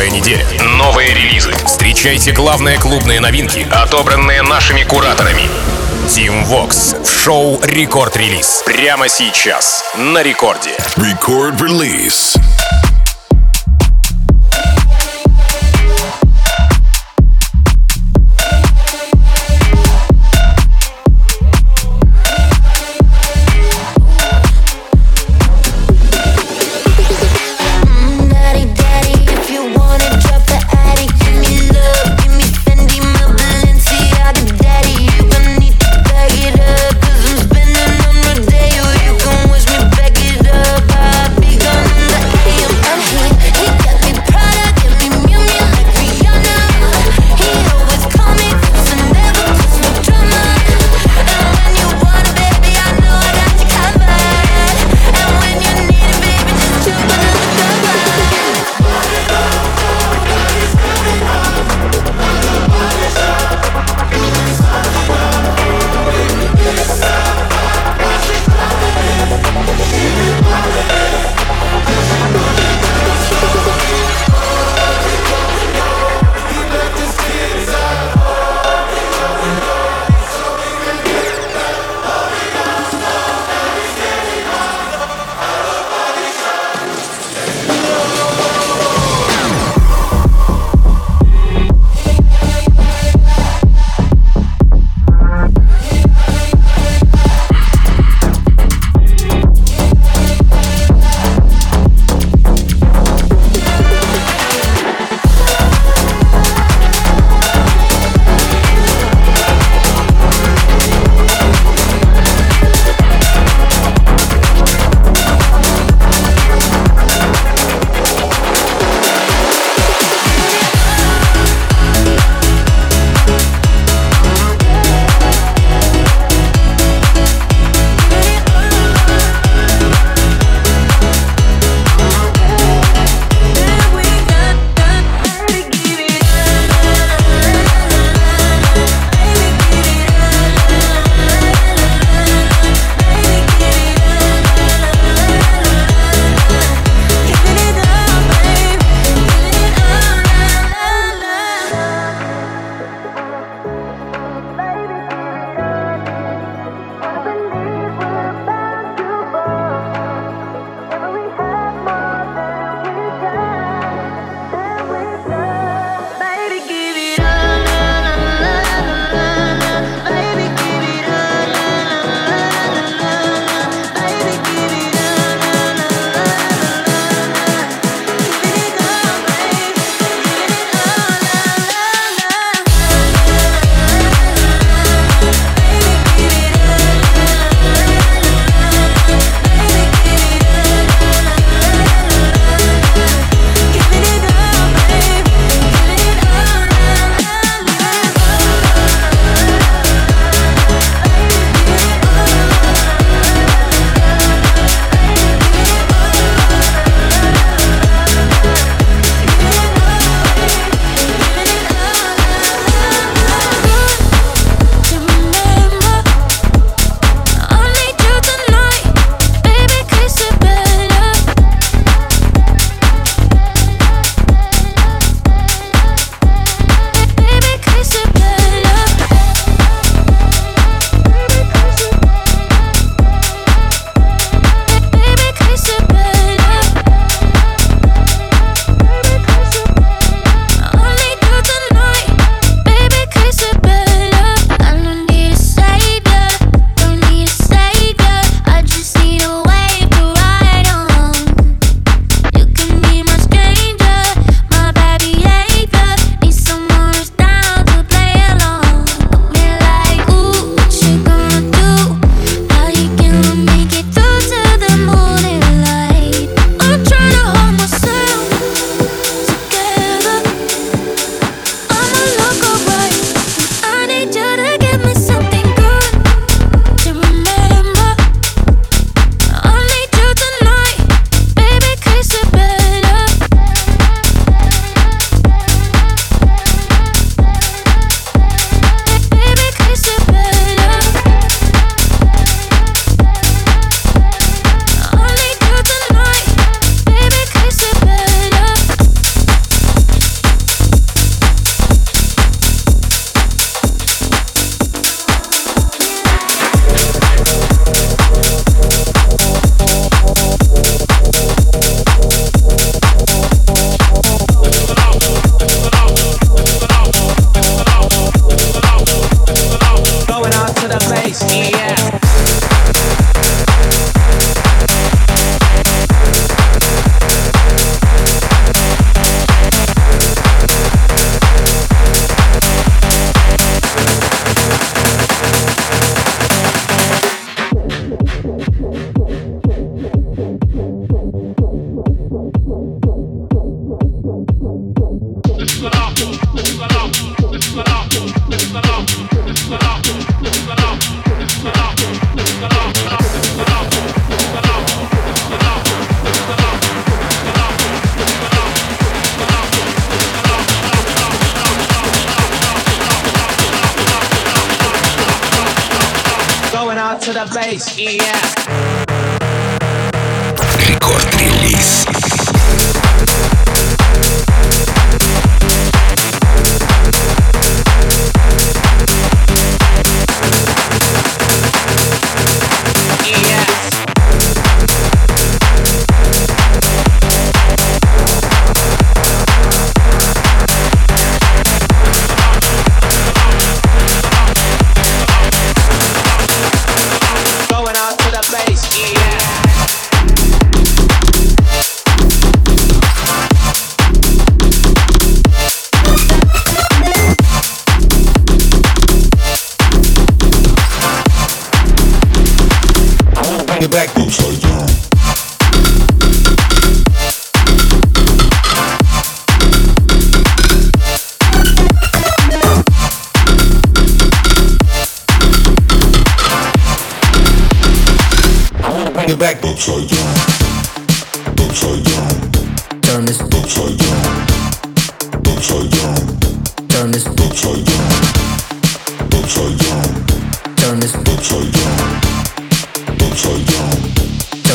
Новая неделя. Новые релизы. Встречайте главные клубные новинки, отобранные нашими кураторами. Team Vox в шоу Рекорд Релиз. Прямо сейчас на рекорде. Record Release.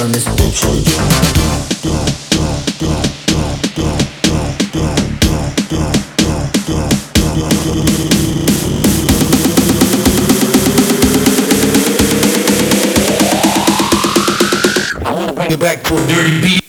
on this I wanna bring it back to a dirty beat.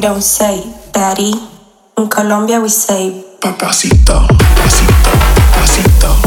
don't say daddy. In Colombia, we say papacito, papacito, papacito.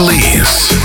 Lees.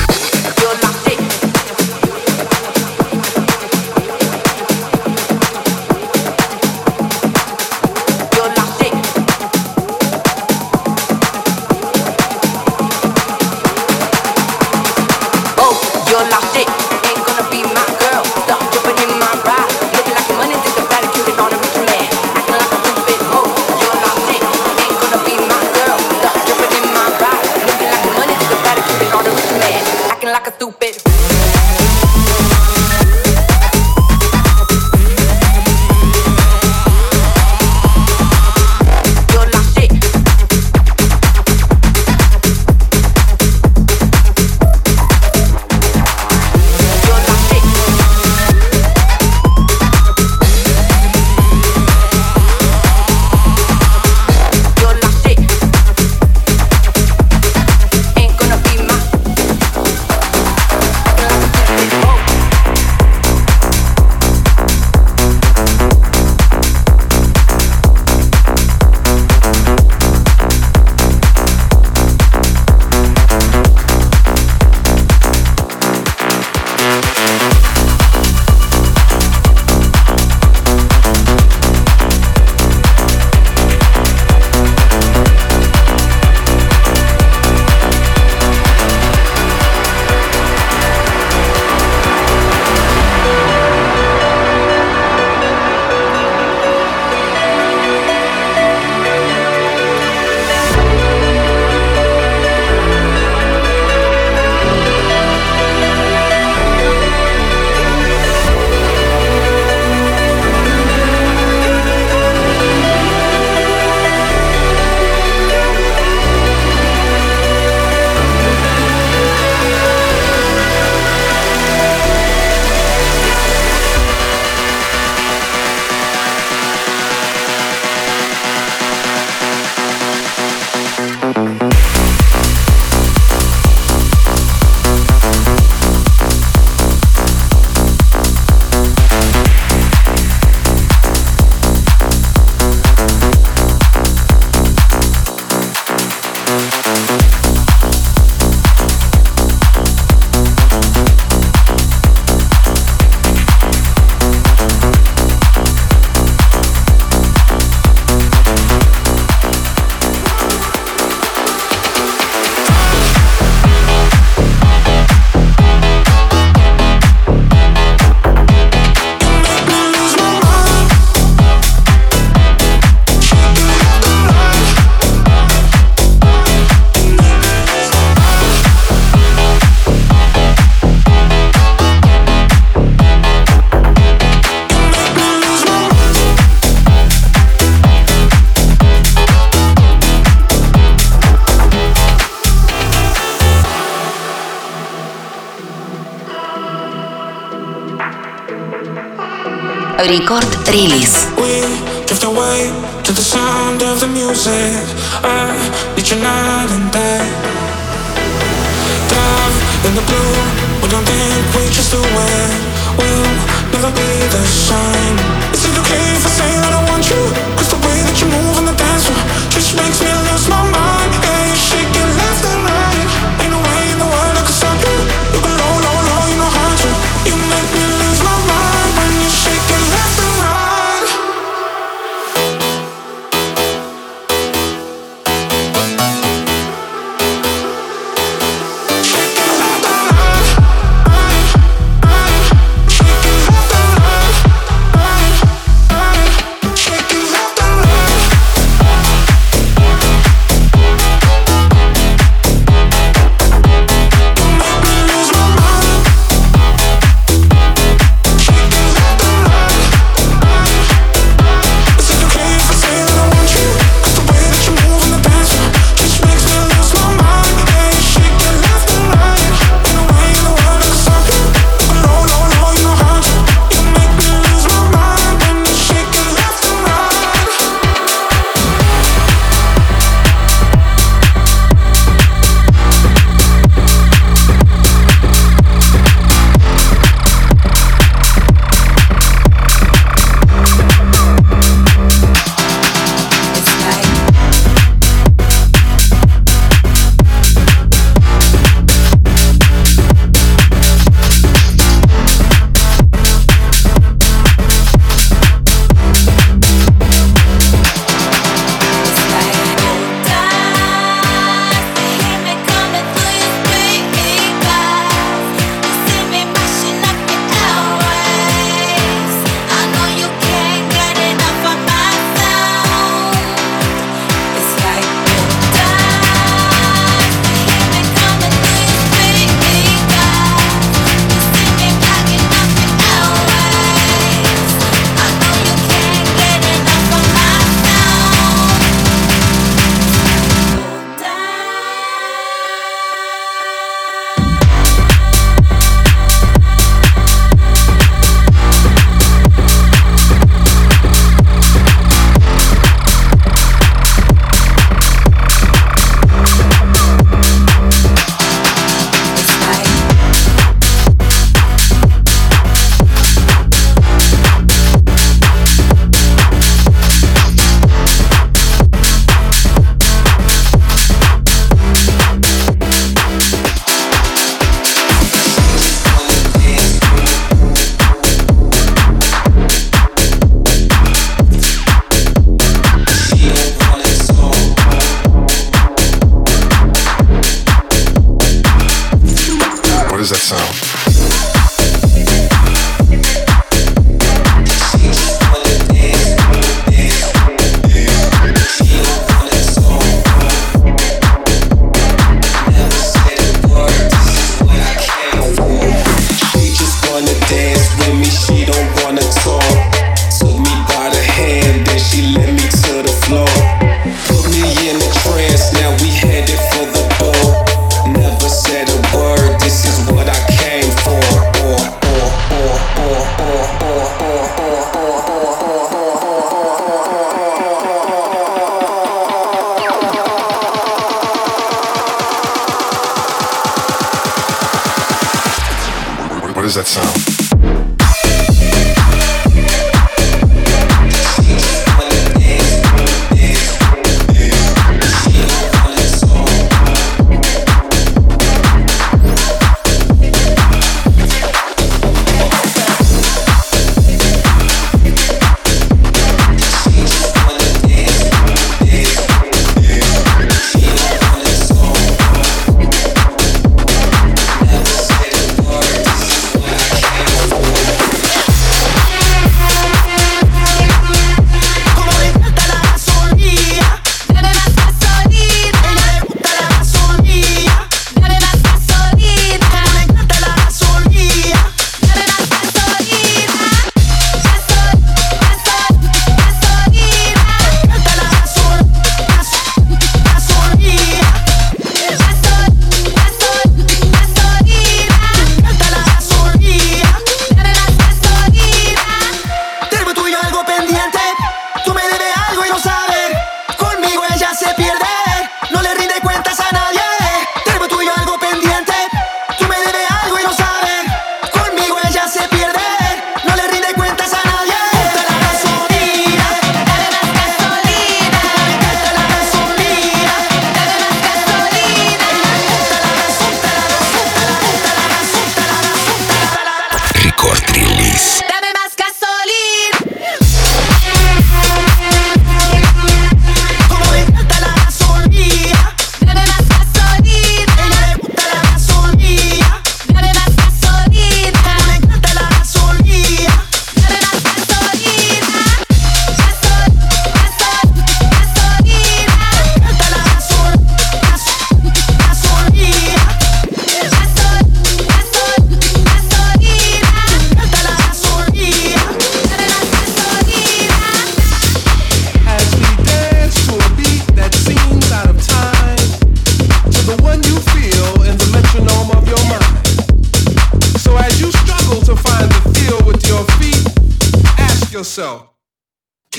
Релиз.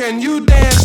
Can you dance